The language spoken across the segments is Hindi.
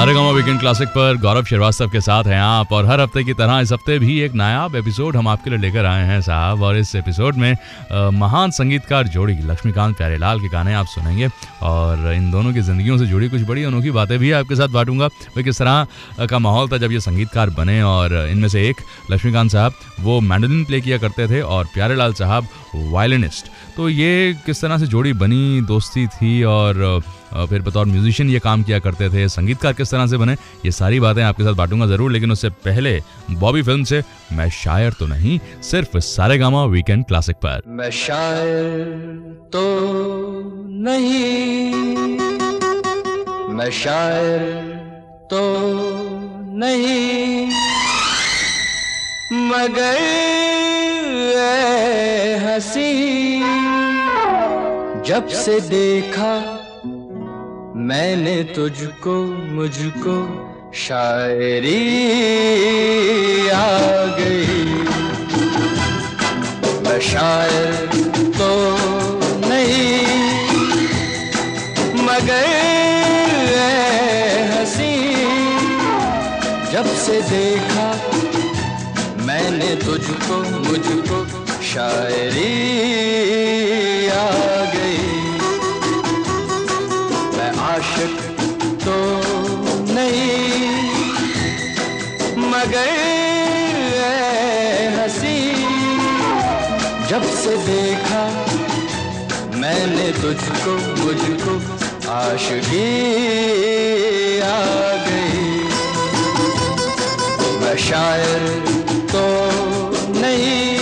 सारे गामा वीकेंड क्लासिक पर गौरव श्रीवास्तव के साथ हैं आप और हर हफ़्ते की तरह इस हफ़्ते भी एक नायाब एपिसोड हम आपके लिए लेकर आए हैं साहब और इस एपिसोड में आ, महान संगीतकार जोड़ी लक्ष्मीकांत प्यारेलाल के गाने आप सुनेंगे और इन दोनों की ज़िंदगियों से जुड़ी कुछ बड़ी अनोखी बातें भी आपके साथ बांटूँगा। भाई किस तरह का माहौल था जब ये संगीतकार बने और इनमें से एक लक्ष्मीकांत साहब वो मैंडोलिन प्ले किया करते थे और प्यारेलाल साहब वायलिनिस्ट। तो ये किस तरह से जोड़ी बनी दोस्ती थी और फिर बतौर म्यूजिशियन ये काम किया करते थे, संगीतकार किस तरह से बने, ये सारी बातें आपके साथ बांटूँगा ज़रूर, लेकिन उससे पहले बॉबी फ़िल्म से मैं शायर तो नहीं, सिर्फ़ सारे गामा वीकेंड क्लासिक पर। मैं शायर तो नहीं, मैं शायर तो नहीं, मगर हसी, जब से देखा मैंने तुझको, मुझको शायरी आ गई। मैं शायर तो नहीं, मगर हसी। जब से देखा मैंने तुझको, मुझको शायरी आ जब से देखा मैंने तुझको मुझको आशगी आ गई। मैं शायर तो दुश्मनों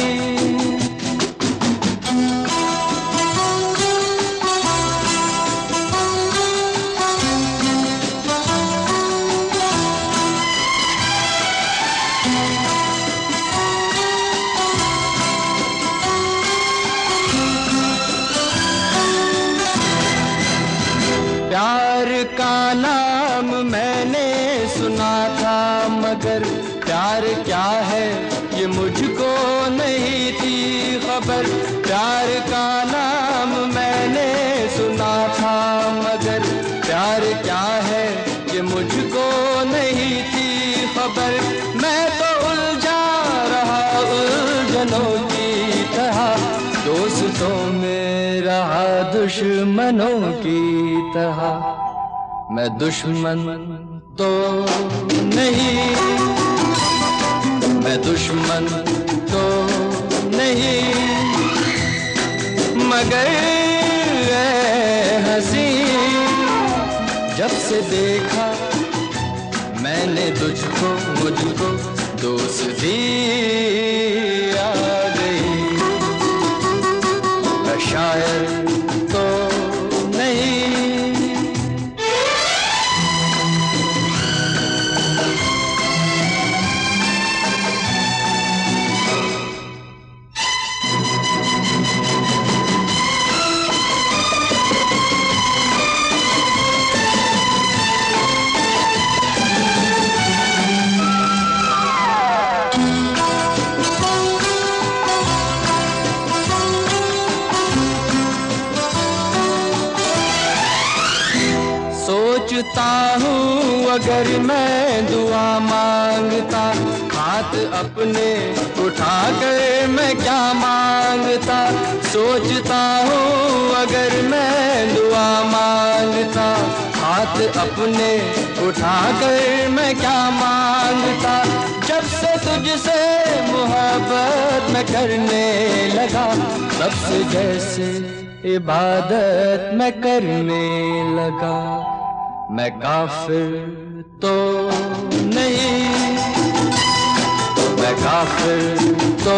मैं दुश्मन तो नहीं। मैं दुश्मन तो नहीं। मगर हँसी। जब से देखा मैंने तुझको, मुझको दोस्ती अगर मैं दुआ माँगता, हाथ अपने उठा कर मैं क्या माँगता? सोचता हूँ अगर मैं दुआ माँगता, हाथ अपने उठा कर मैं क्या माँगता? जब से तुझसे मोहब्बत मैं करने लगा, तब से जैसे इबादत मैं करने लगा। मैं काफिर तो नहीं। मैं काफिर तो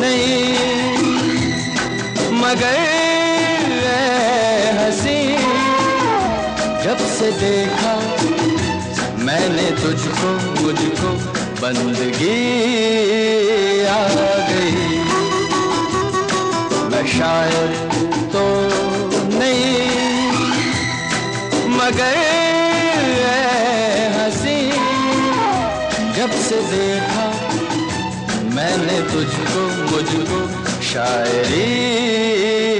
नहीं। मगर हसी जब से देखा मैंने तुझको, मुझको बंदगी आ गई। मैं शायर तो नहीं। मगर से देखा मैंने तुझको मुझको शायरी।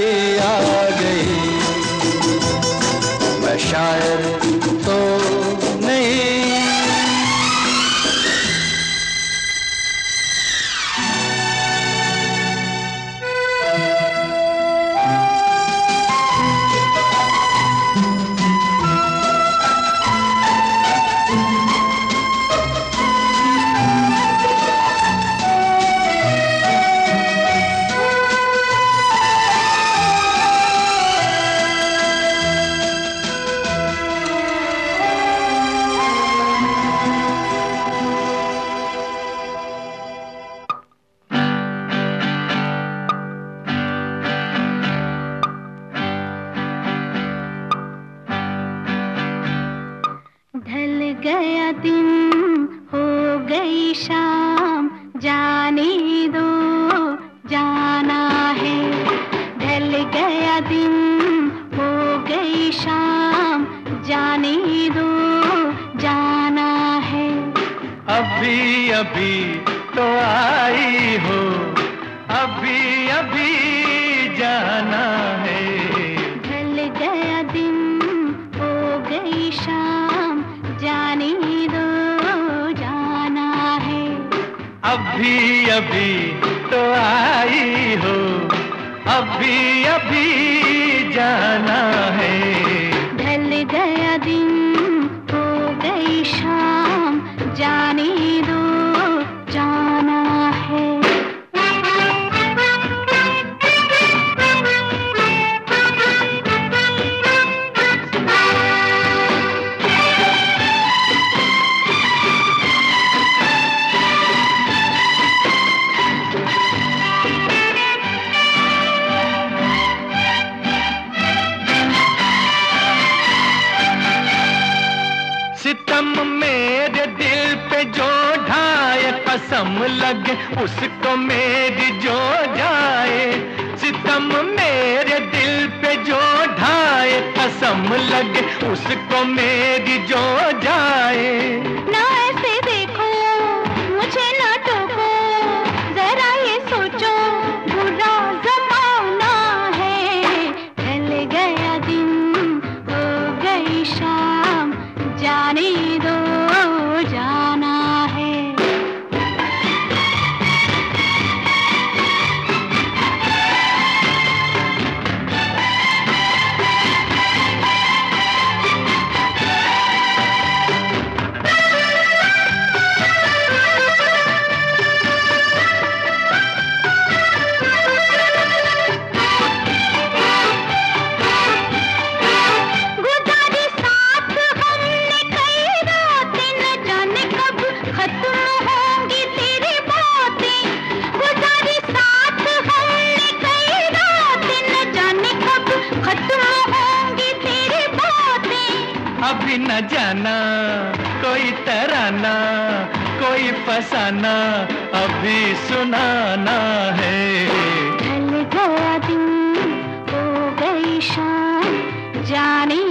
अभी अभी तो आई हो। अभी अभी जाना है। ढल गया दिन हो गई शाम। जाने दो जाना है। अभी अभी तो आई हो। अभी अभी जाना है। उसको मेरी जो जाए, सितम मेरे दिल पे जो ढाए, कसम लगे उसको मेरी जो जाए। अभी न जाना, कोई तराना, कोई फसाना, अभी सुनाना है। गया दिन हो गई शाम, जाना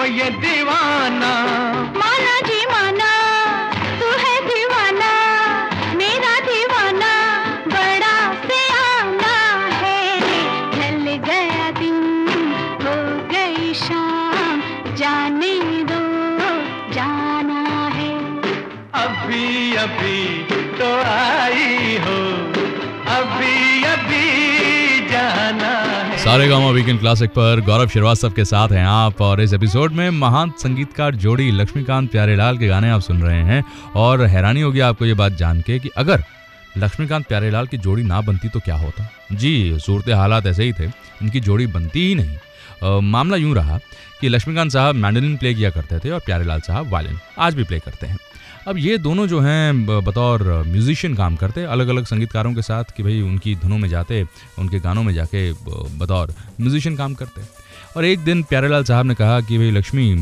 பொயது वीकेंड क्लासिक पर गौरव श्रीवास्तव के साथ हैं आप और इस एपिसोड में महान संगीतकार जोड़ी लक्ष्मीकांत प्यारेलाल के गाने आप सुन रहे हैं और हैरानी होगी आपको ये बात जान के कि अगर लक्ष्मीकांत प्यारेलाल की जोड़ी ना बनती तो क्या होता? जी सूरत हालात ऐसे ही थे। इनकी जोड़ी बनती ही नहीं। अ, मामला यूँ रहा कि लक्ष्मीकांत साहब मैंडलिन प्ले किया करते थे और प्यारेलाल साहब वायलिन आज भी प्ले करते हैं। अब ये दोनों जो हैं बतौर म्यूजिशियन काम करते अलग अलग संगीतकारों के साथ कि भाई उनकी धुनों में जाते, उनके गानों में जाके बतौर म्यूजिशियन काम करते। और एक दिन प्यारेलाल साहब ने कहा कि भाई लक्ष्मी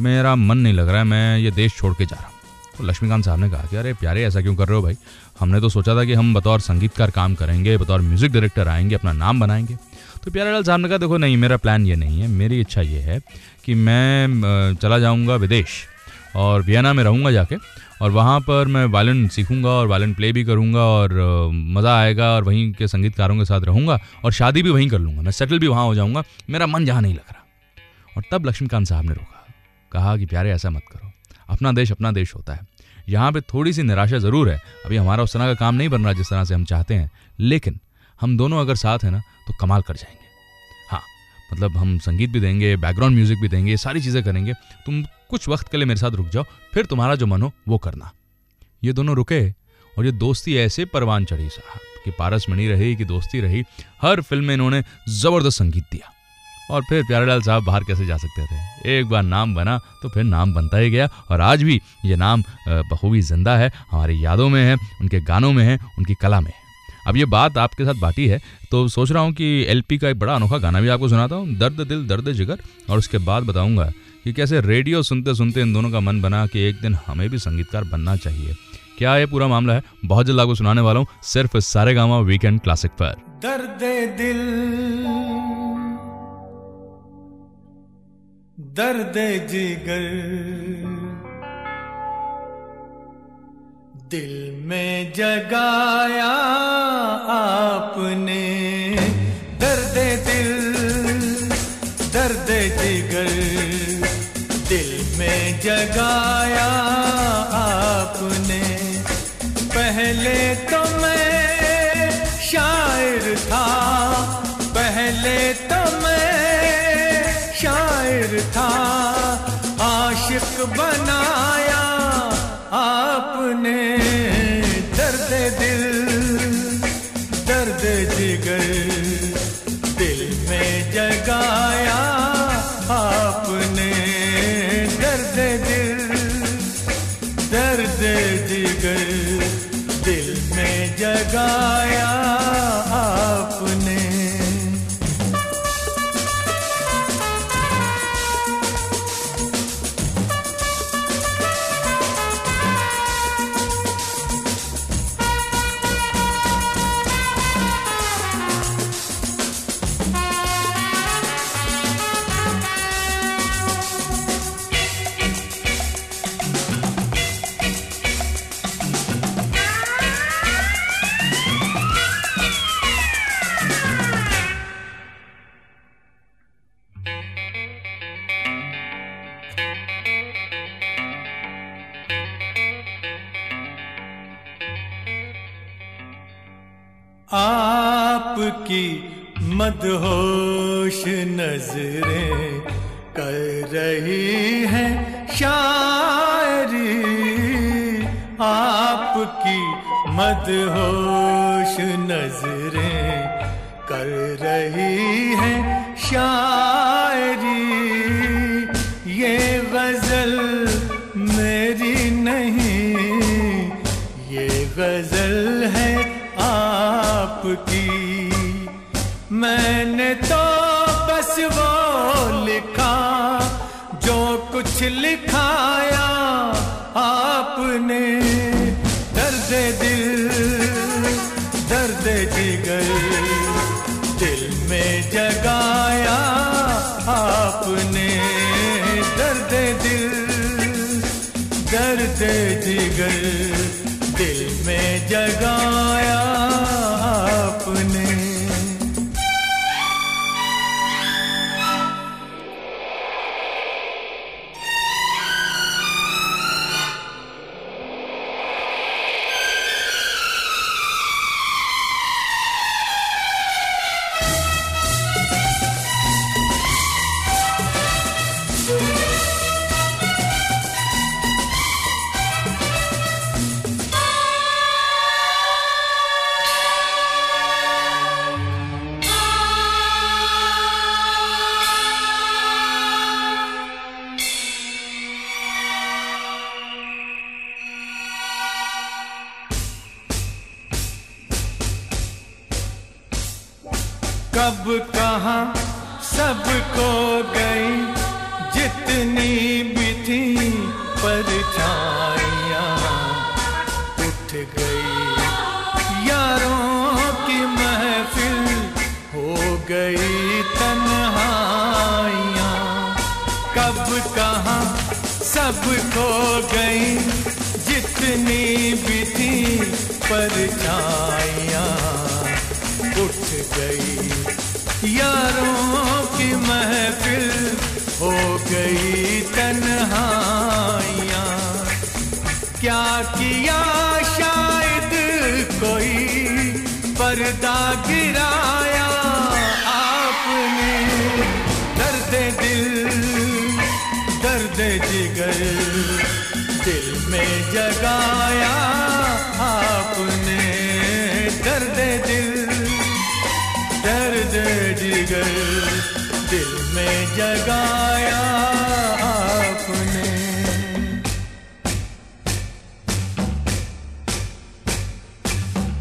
मेरा मन नहीं लग रहा है, मैं ये देश छोड़ के जा रहा हूँ। तो लक्ष्मीकांत साहब ने कहा कि अरे प्यारे, ऐसा क्यों कर रहे हो भाई? हमने तो सोचा था कि हम बतौर संगीतकार काम करेंगे, बतौर म्यूज़िक डायरेक्टर आएँगे, अपना नाम बनाएँगे। तो प्यारेलाल साहब ने कहा, देखो, नहीं, मेरा प्लान ये नहीं है। मेरी इच्छा ये है कि मैं, चला जाऊँगा विदेश और वियना में रहूँगा जाके और वहाँ पर मैं वायलिन सीखूँगा और वायलिन प्ले भी करूँगा और मज़ा आएगा और वहीं के संगीतकारों के साथ रहूँगा और शादी भी वहीं कर लूँगा। मैं सेटल भी वहाँ हो जाऊँगा। मेरा मन जहाँ नहीं लग रहा। और तब लक्ष्मीकांत साहब ने रोका। कहा कि प्यारे, ऐसा मत करो। अपना देश अपना देश होता है। यहाँ पे थोड़ी सी निराशा ज़रूर है। अभी हमारा उस तरह का काम नहीं बन रहा जिस तरह से हम चाहते हैं। लेकिन हम दोनों अगर साथ हैं ना तो कमाल कर जाएँगे। हाँ मतलब हम संगीत भी देंगे बैकग्राउंड म्यूज़िक भी देंगे, सारी चीज़ें करेंगे। तुम कुछ वक्त के लिए मेरे साथ रुक जाओ, फिर तुम्हारा जो मन हो, वो करना। ये दोनों रुके, और ये दोस्ती ऐसे परवान चढ़ी साहब, कि पारस मणि रही, कि दोस्ती रही। हर फ़िल्म में इन्होंने ज़बरदस्त संगीत दिया। और फिर प्यारेलाल साहब बाहर कैसे जा सकते थे? एक बार नाम बना तो फिर नाम बनता ही गया। और आज भी ये नाम बखूबी ज़िंदा है, हमारी यादों में है, उनके गानों में है, उनकी कला में है। अब ये बात आपके साथ बाटी है तो सोच रहा हूँ कि एलपी का एक बड़ा अनोखा गाना भी आपको सुनाता हूँ। दर्द दिल, दर्द जिगर, और उसके बाद बताऊँगा कि कैसे रेडियो सुनते सुनते इन दोनों का मन बना कि एक दिन हमें भी संगीतकार बनना चाहिए। क्या ये पूरा मामला है? बहुत जल्द आपको सुनाने वाला हूँ सिर्फ़ सारे गामा वीकेंड क्लासिक पर। दर्द दिल, दर्द जिगर, दिल में जगाया आपने। जगाया आपने। पहले तो मैं शायर था, पहले तो मैं शायर था। आशिक बनाया आपने, दर्द दिल दिल में जगाया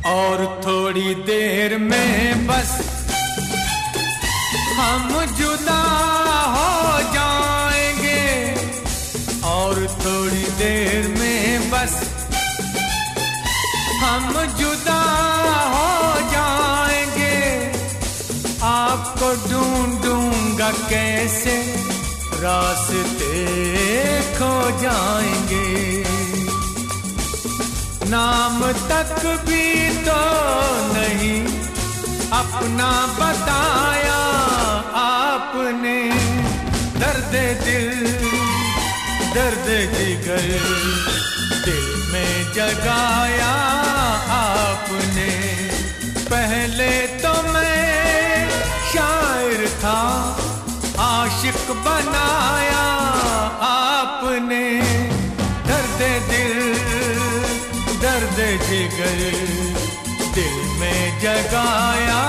और थोड़ी देर में बस हम जुदा हो जाएँगे। और थोड़ी देर में बस हम जुदा हो जाएँगे। आपको ढूंढूँगा कैसे? रास्ते खो जाएँगे। नाम तक भी तो नहीं, अपना बताया आपने। दर्द दिल, दर्द जिगर दिल में जगाया आपने। पहले तो मैं शायर था, आशिक बनाया आपने। दर्द दिल दे जिगर दिल में जगाया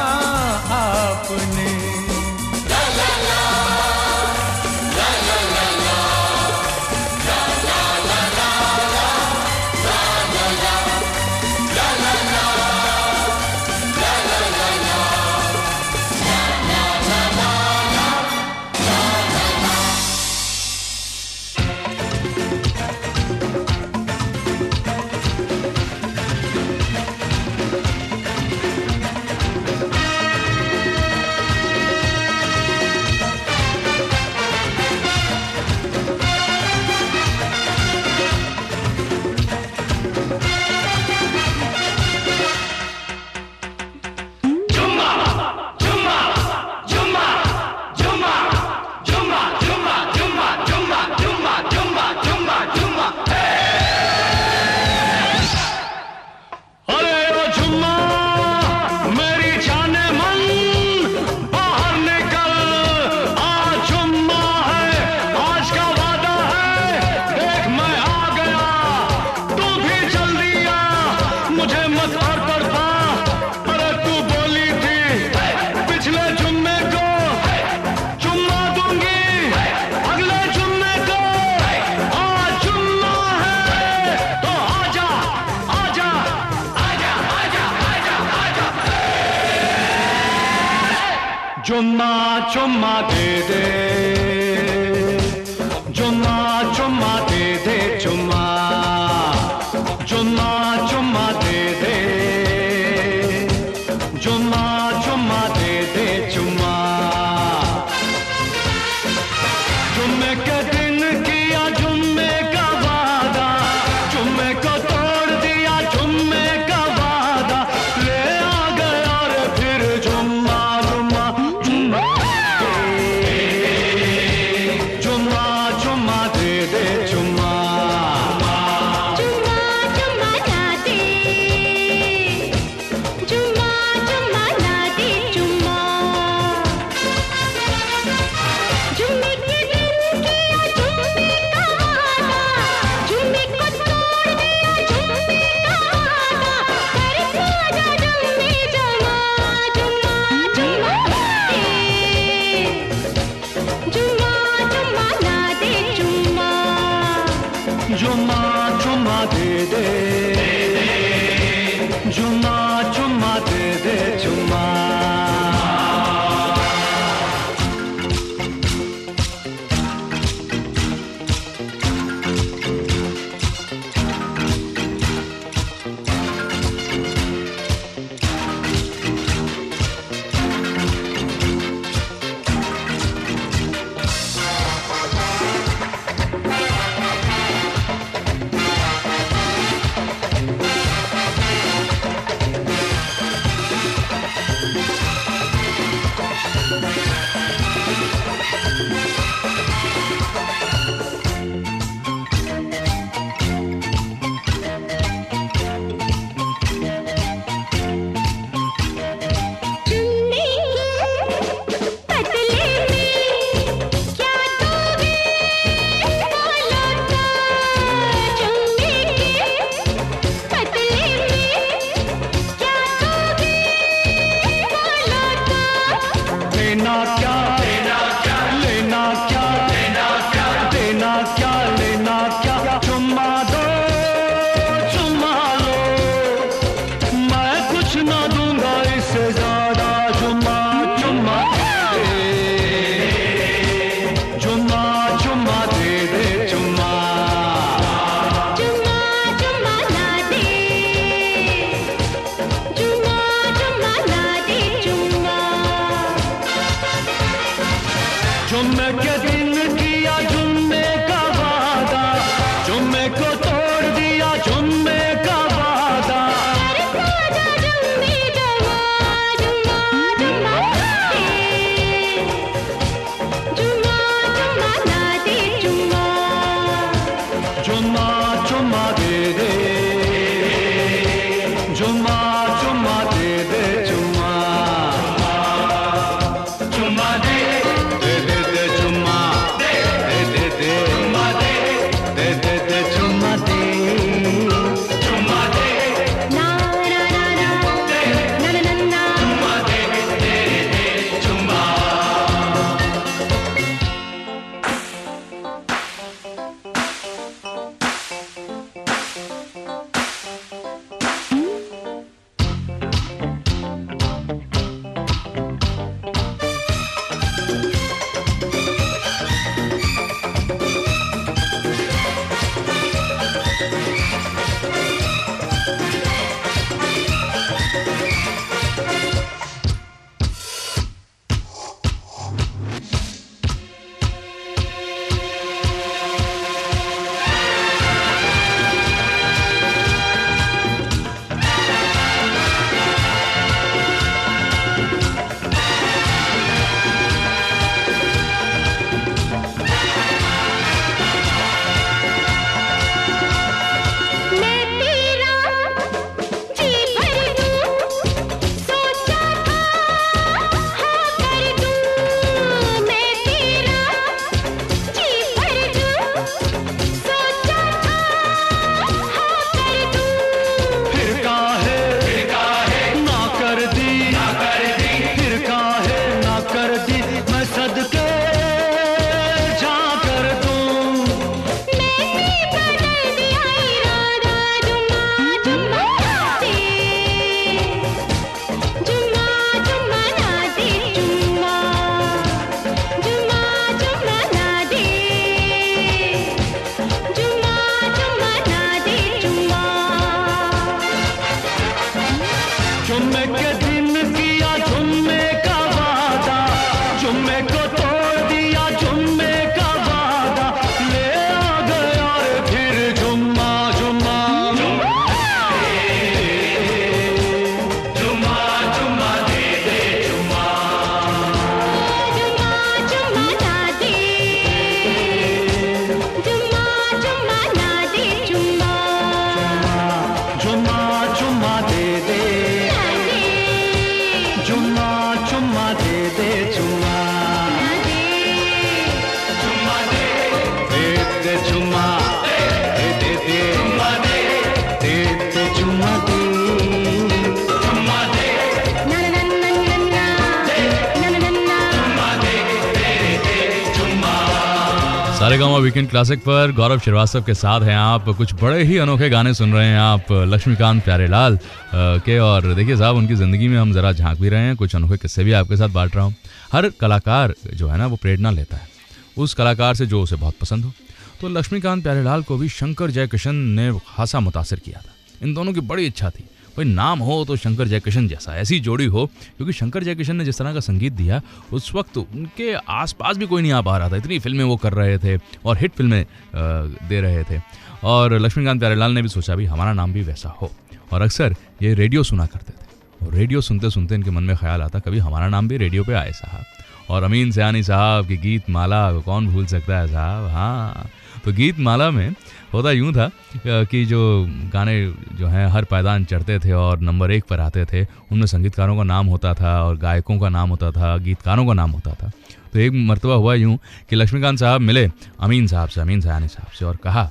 आपने। सारे गाँव वीकेंड क्लासिक पर। गौरव श्रीवास्तव के साथ हैं आप। कुछ बड़े ही अनोखे गाने सुन रहे हैं आप, लक्ष्मीकांत प्यारेलाल के और देखिए साहब, उनकी ज़िंदगी में हम ज़रा झाँक भी रहे हैं। कुछ अनोखे किस्से भी आपके साथ बांट रहा हूँ। हर कलाकार जो है ना, वो प्रेरणा लेता है। उस कलाकार से जो उसे बहुत पसंद हो। तो लक्ष्मीकांत प्यारेलाल को भी शंकर जयकिशन ने खासा मुतासर किया था। इन दोनों की बड़ी इच्छा थी। कोई नाम हो तो शंकर जयकिशन जैसा, ऐसी जोड़ी हो, क्योंकि शंकर जयकिशन ने जिस तरह का संगीत दिया, उस वक्त उनके आसपास भी कोई नहीं आ पा रहा था। इतनी फ़िल्में वो कर रहे थे और हिट फ़िल्में दे रहे थे। और लक्ष्मीकांत प्यारेलाल ने भी सोचा भी हमारा नाम भी वैसा हो। और अक्सर ये रेडियो सुना करते थे। और रेडियो सुनते सुनते इनके मन में ख्याल आता, कभी हमारा नाम भी रेडियो पे आए, साहब। और अमीन सयानी साहब की गीत माला कौन भूल सकता है, साहब? हाँ तो गीत माला में होता यूँ था कि जो गाने जो हैं, हर पायदान चढ़ते थे और नंबर एक पर आते थे, उनमें संगीतकारों का नाम होता था और गायकों का नाम होता था, गीतकारों का नाम होता था। तो एक मरतबा हुआ यूँ कि लक्ष्मीकांत साहब मिले, अमीन साहब से, अमीन सयानी साहब से और कहा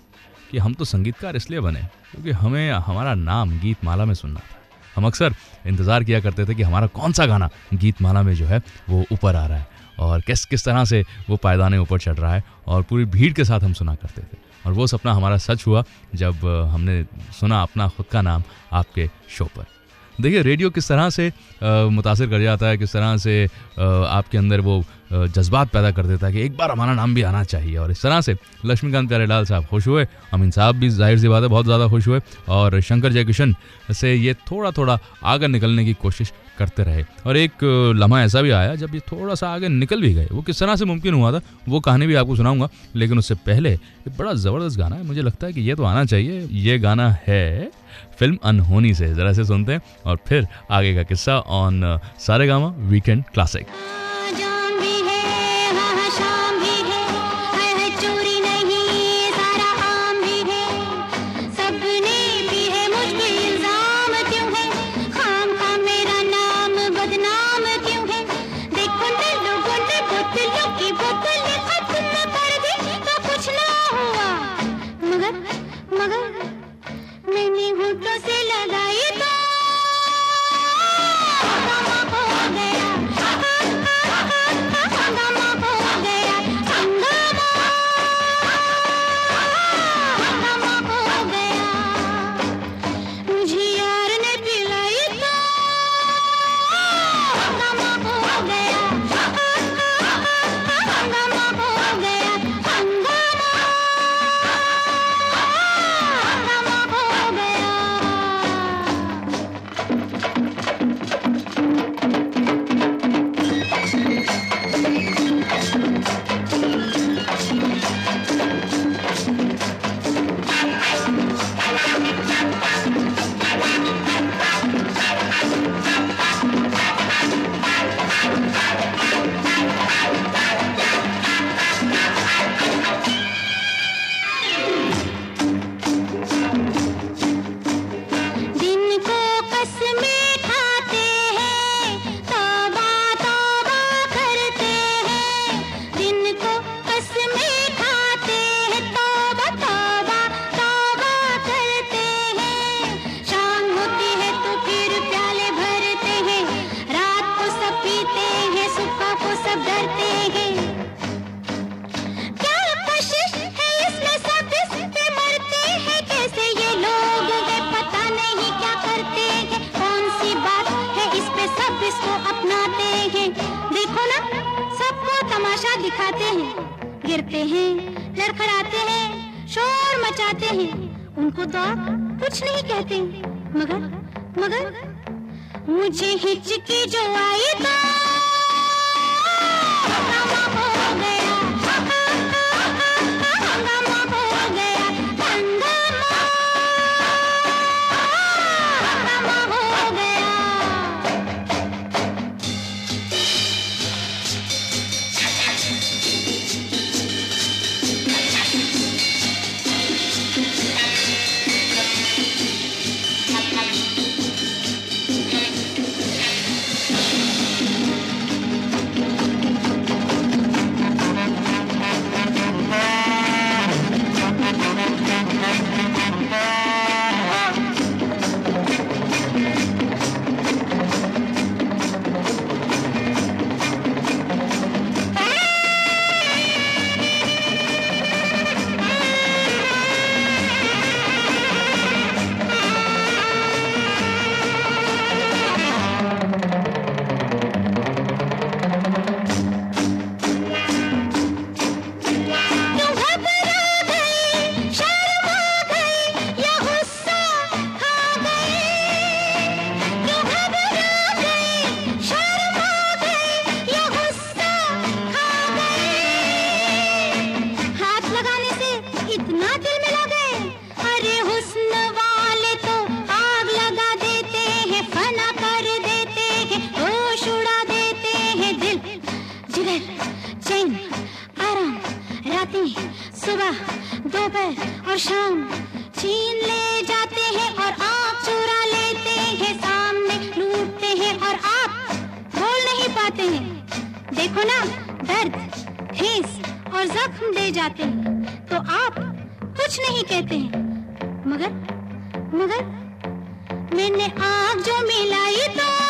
कि हम तो संगीतकार इसलिए बने क्योंकि हमें, हमारा नाम गीत माला में सुनना था। हम अक्सर इंतज़ार किया करते थे कि हमारा कौन सा गाना गीत माला में जो है, वो ऊपर आ रहा है और किस किस तरह से वो पायदाने ऊपर चढ़ रहा है और पूरी भीड़ के साथ हम सुना करते थे। और वो सपना हमारा सच हुआ जब हमने सुना अपना खुद का नाम आपके शो पर। देखिए रेडियो किस तरह से मुतासर कर जाता है किस तरह से आ, आपके अंदर वो जज्बात पैदा कर देता है कि एक बार हमारा नाम भी आना चाहिए। और इस तरह से लक्ष्मीकांत प्यारेलाल साहब खुश हुए, अमीन साहब भी ज़ाहिर सी बात है बहुत ज़्यादा खुश हुए और शंकर जयकिशन से ये थोड़ा थोड़ा आगे निकलने की कोशिश करते रहे। और एक लम्हा ऐसा भी आया, जब ये थोड़ा सा आगे निकल भी गए, वो किस तरह से मुमकिन हुआ था, वो कहानी भी आपको सुनाऊँगा, लेकिन उससे पहले एक बड़ा ज़बरदस्त गाना है, मुझे लगता है कि ये तो आना चाहिए, ये गाना है फ़िल्म अनहोनी से, ज़रा से सुनते हैं और फिर आगे का किस्सा ऑन सारे गामा वीकेंड क्लासिक। कहते हैं। उनको तो आप कुछ नहीं कहते। मगर मगर, मुझे हिचकी जो आई तो सुबह, दोपहर और शाम। छीन ले जाते हैं और आप चुरा लेते हैं। सामने लूटते हैं और आप बोल नहीं पाते हैं। देखो ना, दर्द, ठेस और जख्म दे जाते हैं। तो आप कुछ नहीं कहते हैं। मगर मगर, मैंने आग जो मिलाई तो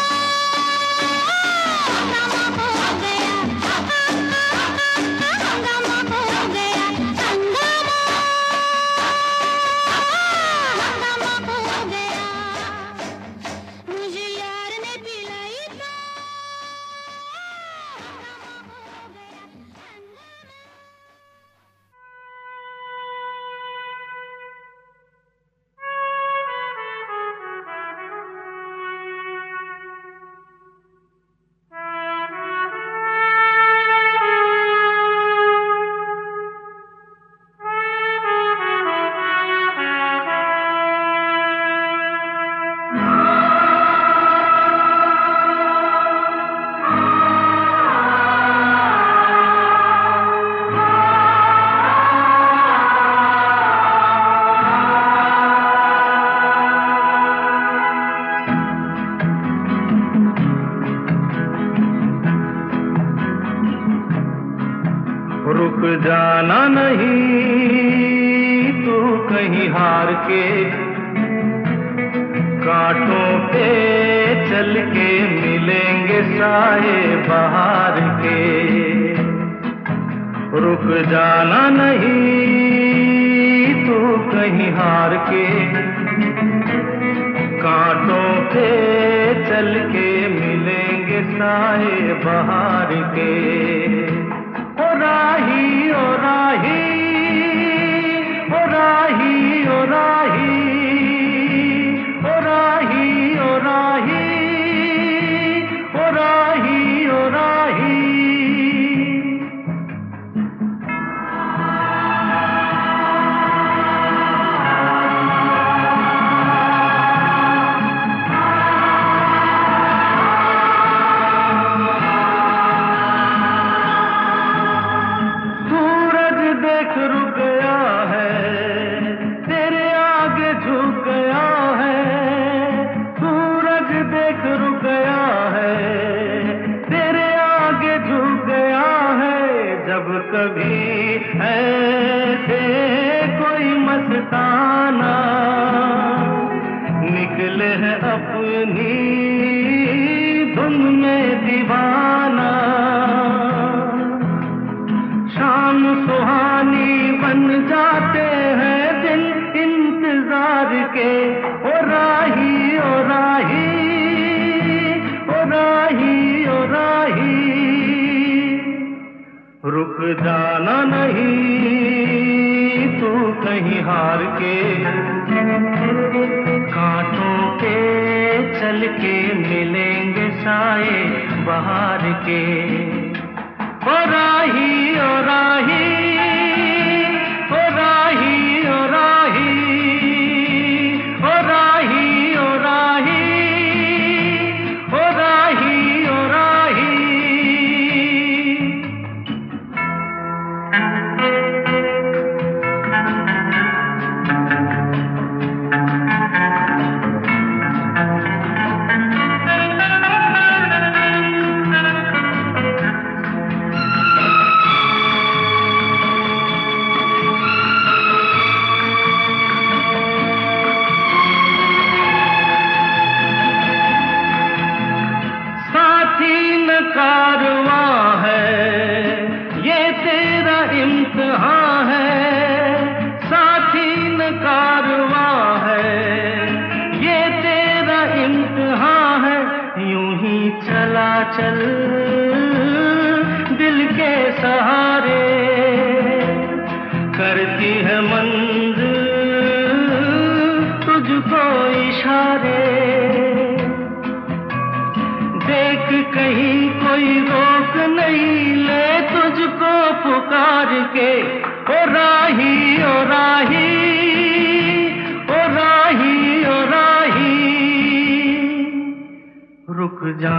जा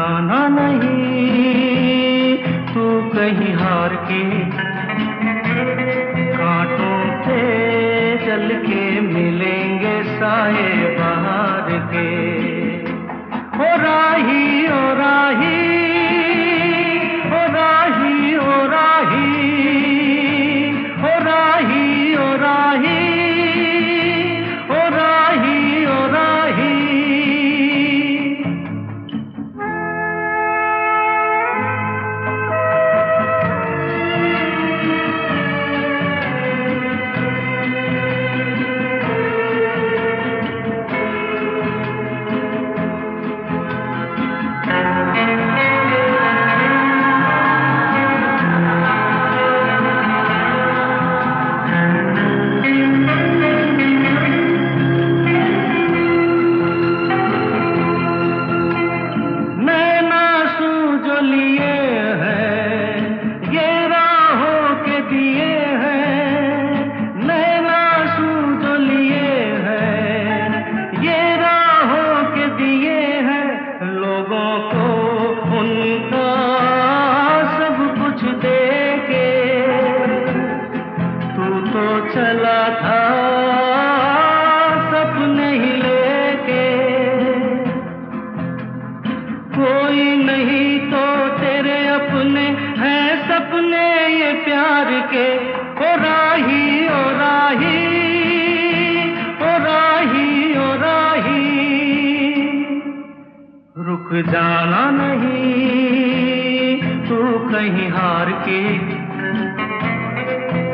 जाना नहीं तू कहीं हार के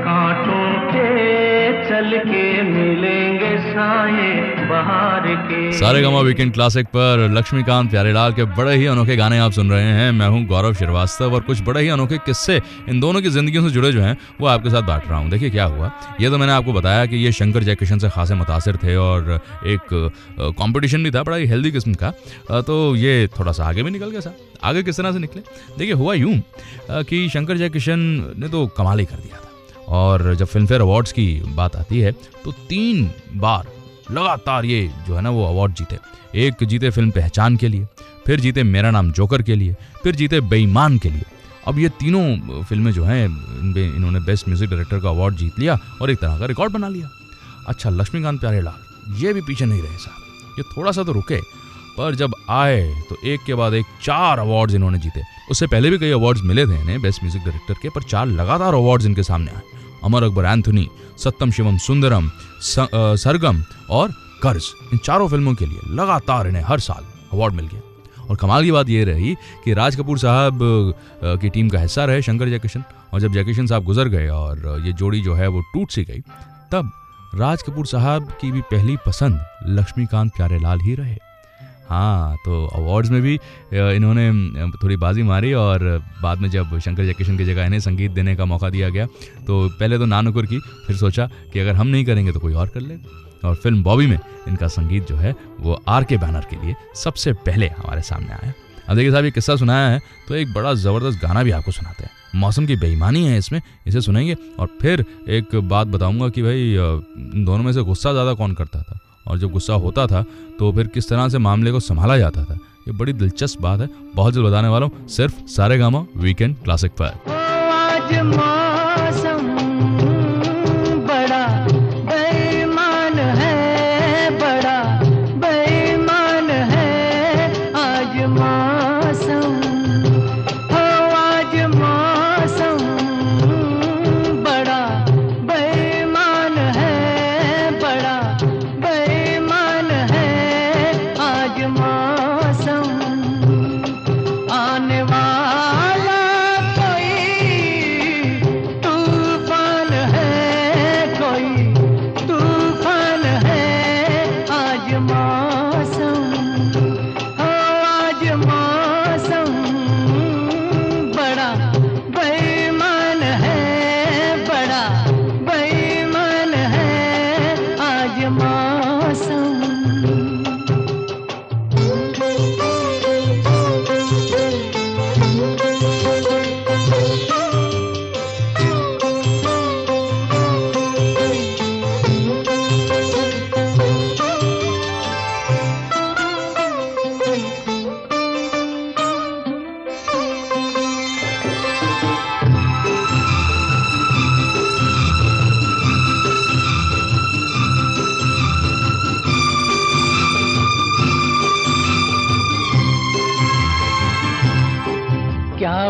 कांटों के चल के मिलेंगे साए बाहर के। सारे गामा वीकेंड क्लासिक पर लक्ष्मीकांत, प्यारेलाल के बड़े ही अनोखे गाने आप सुन रहे हैं। मैं हूँ गौरव श्रीवास्तव और कुछ बड़े ही अनोखे किस्से इन दोनों की जिंदगियों से जुड़े जो हैं, वो आपके साथ बांट रहा हूँ। देखिए क्या हुआ? ये तो मैंने आपको बताया कि ये शंकर जयकिशन से खासे मुतासर थे और एक कॉम्पिटिशन भी था, बड़ा ही हेल्दी किस्म का। तो ये थोड़ा सा आगे भी निकल गया साहब आगे किस तरह से निकले? देखिए, हुआ यूँ कि शंकर जयकिशन ने तो कमाल ही कर दिया था। और जब फ़िल्म फेयर अवार्ड्स की बात आती है तो तीन बार लगातार ये जो है ना वो अवार्ड जीते। एक जीते फ़िल्म पहचान के लिए, फिर जीते मेरा नाम जोकर के लिए, फिर जीते बेईमान के लिए। अब ये तीनों फ़िल्में जो हैं इन्होंने बेस्ट म्यूज़िक डायरेक्टर का अवार्ड जीत लिया और एक तरह का रिकॉर्ड बना लिया। अच्छा लक्ष्मीकांत प्यारेलाल ये भी पीछे नहीं रहे साहब। ये थोड़ा सा तो रुके, पर जब आए तो एक के बाद एक चार अवार्ड्स इन्होंने जीते। उससे पहले भी कई अवार्ड्स मिले थे इन्हें बेस्ट म्यूज़िक डायरेक्टर के, पर चार लगातार अवार्ड्स इनके सामने आए। अमर अकबर एंथोनी सत्यम शिवम सुंदरम सरगम और कर्ज। इन चारों फ़िल्मों के लिए लगातार इन्हें हर साल अवार्ड मिल गया। और कमाल की बात यह रही कि राज कपूर साहब की टीम का हिस्सा रहे शंकर जयकिशन। और जब जयकिशन साहब गुजर गए और ये जोड़ी जो है वो टूट सी गई, तब राज कपूर साहब की भी पहली पसंद लक्ष्मीकांत प्यारेलाल ही रहे। हाँ तो अवार्ड्स में भी इन्होंने थोड़ी बाजी मारी और बाद में जब शंकर जयकिशन की जगह इन्हें संगीत देने का मौका दिया गया तो पहले तो नानुकुर की, फिर सोचा कि अगर हम नहीं करेंगे तो कोई और कर लेगा और फ़िल्म बॉबी में इनका संगीत जो है, वो आर के बैनर के लिए सबसे पहले हमारे सामने आया। अब देखिए साहब, ये किस्सा सुनाया है तो एक बड़ा ज़बरदस्त गाना भी आपको सुनाते हैं। मौसम की बेईमानी है इसमें, इसे सुनेंगे और फिर एक बात बताऊँगा कि भाई इन दोनों में से गुस्सा ज़्यादा कौन करता था? और जब गुस्सा होता था तो फिर किस तरह से मामले को संभाला जाता था? ये बड़ी दिलचस्प बात है। बहुत जल्द बताने वाला हूँ, सिर्फ़ सारे गामा वीकेंड क्लासिक पर।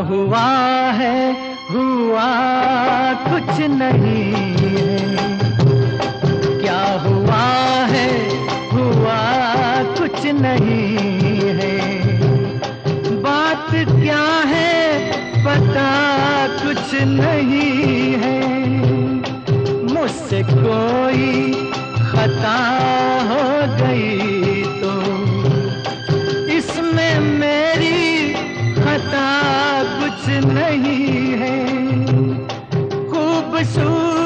हुआ है, हुआ कुछ नहीं क्या हुआ है, हुआ कुछ नहीं है। बात क्या है, पता कुछ नहीं है। मुझसे कोई खता हो गई नहीं है। खूबसूरत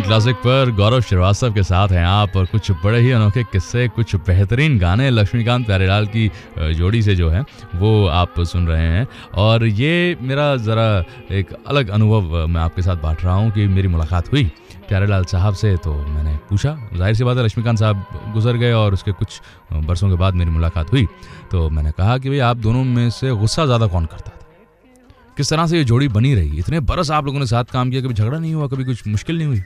वीकेंड क्लासिक पर गौरव श्रीवास्तव के साथ हैं आप और कुछ बड़े ही अनोखे किस्से, कुछ बेहतरीन गाने लक्ष्मीकांत प्यारेलाल की जोड़ी से जो है, वो आप सुन रहे हैं। और ये मेरा ज़रा एक अलग अनुभव मैं आपके साथ बांट रहा हूँ कि मेरी मुलाकात हुई प्यारेलाल साहब से तो मैंने पूछा। ज़ाहिर सी बात है, लक्ष्मीकांत साहब गुजर गए और उसके कुछ बरसों के बाद मेरी मुलाकात हुई। तो मैंने कहा कि भाई आप दोनों में से गुस्सा ज़्यादा कौन करता था? किस तरह से ये जोड़ी बनी रही? इतने बरस आप लोगों ने साथ काम किया, कभी झगड़ा नहीं हुआ, कभी कुछ मुश्किल नहीं हुई?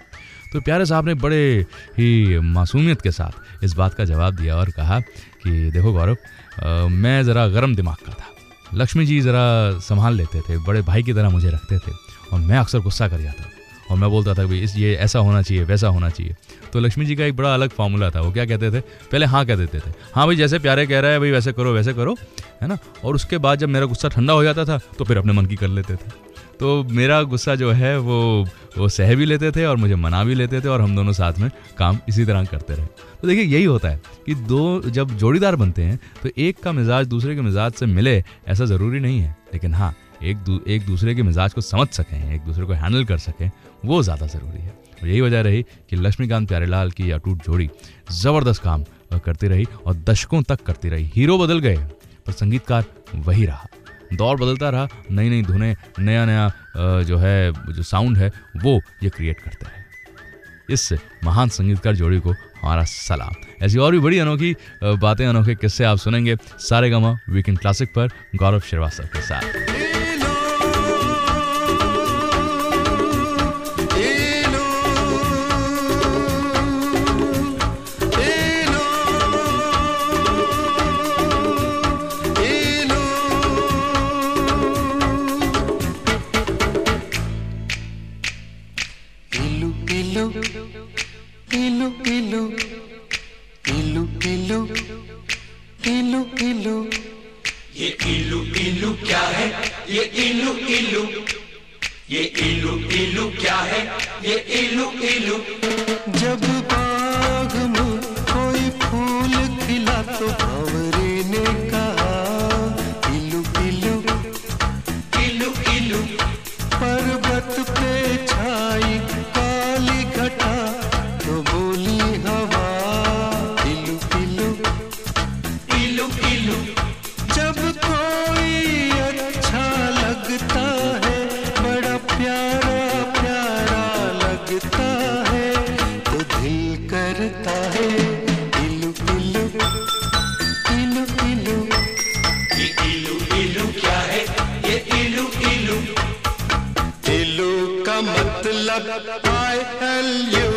तो प्यारे साहब ने बड़े ही मासूमियत के साथ इस बात का जवाब दिया और कहा कि देखो गौरव मैं ज़रा गर्म दिमाग का था। लक्ष्मी जी ज़रा संभाल लेते थे, बड़े भाई की तरह मुझे रखते थे और मैं अक्सर गुस्सा कर जाता और मैं बोलता था भाई इस, ये ऐसा होना चाहिए, वैसा होना चाहिए। तो लक्ष्मी जी का एक बड़ा अलग फार्मूला था, वो क्या कहते थे? पहले हाँ कह देते थे। हाँ भाई, जैसे प्यारे कह रहा है, भाई वैसे करो वैसे करो, है ना? और उसके बाद जब मेरा गुस्सा ठंडा हो जाता था तो फिर अपने मन की कर लेते थे। तो मेरा गुस्सा जो है वो वो सह भी लेते थे और मुझे मना भी लेते थे और हम दोनों साथ में काम इसी तरह करते रहे। तो देखिए यही होता है कि दो जब जोड़ीदार बनते हैं तो एक का मिजाज दूसरे के मिजाज से मिले ऐसा ज़रूरी नहीं है। लेकिन हाँ एक दू, एक दूसरे के मिजाज को समझ सकें एक दूसरे को हैंडल कर सकें वो ज़्यादा ज़रूरी है। और यही वजह रही कि लक्ष्मीकांत प्यारेलाल की अटूट जोड़ी ज़बरदस्त काम करती रही और दशकों तक करती रही। हीरो बदल गए पर संगीतकार वही रहा। दौर बदलता रहा नई नई धुनें नया नया जो है, जो साउंड है, वो ये क्रिएट करते रहे। इस महान संगीतकार जोड़ी को हमारा सलाम। ऐसी और भी बड़ी अनोखी बातें, अनोखे किस्से आप सुनेंगे सारे गमा वीकेंड क्लासिक पर, गौरव श्रीवास्तव के साथ। इलू इलू इलू इलू इलू ये इलू इलू क्या है? ये इलू इलू। ये इलू इलू क्या है? ये इलू इलू। जब बाग करता है। इलू इलू इलू इलू। ये इलू इलू क्या है? ये इलू इलू। इलू का मतलब आई एल यू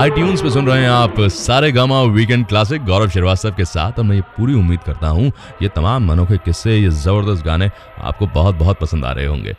आई पे सुन रहे हैं आप Saregama weekend classic Gaurav Srivastava के साथ। और मैं ये पूरी उम्मीद करता हूँ, ये तमाम मनोखे किस्से, ये ज़बरदस्त गाने आपको बहुत बहुत पसंद आ रहे होंगे।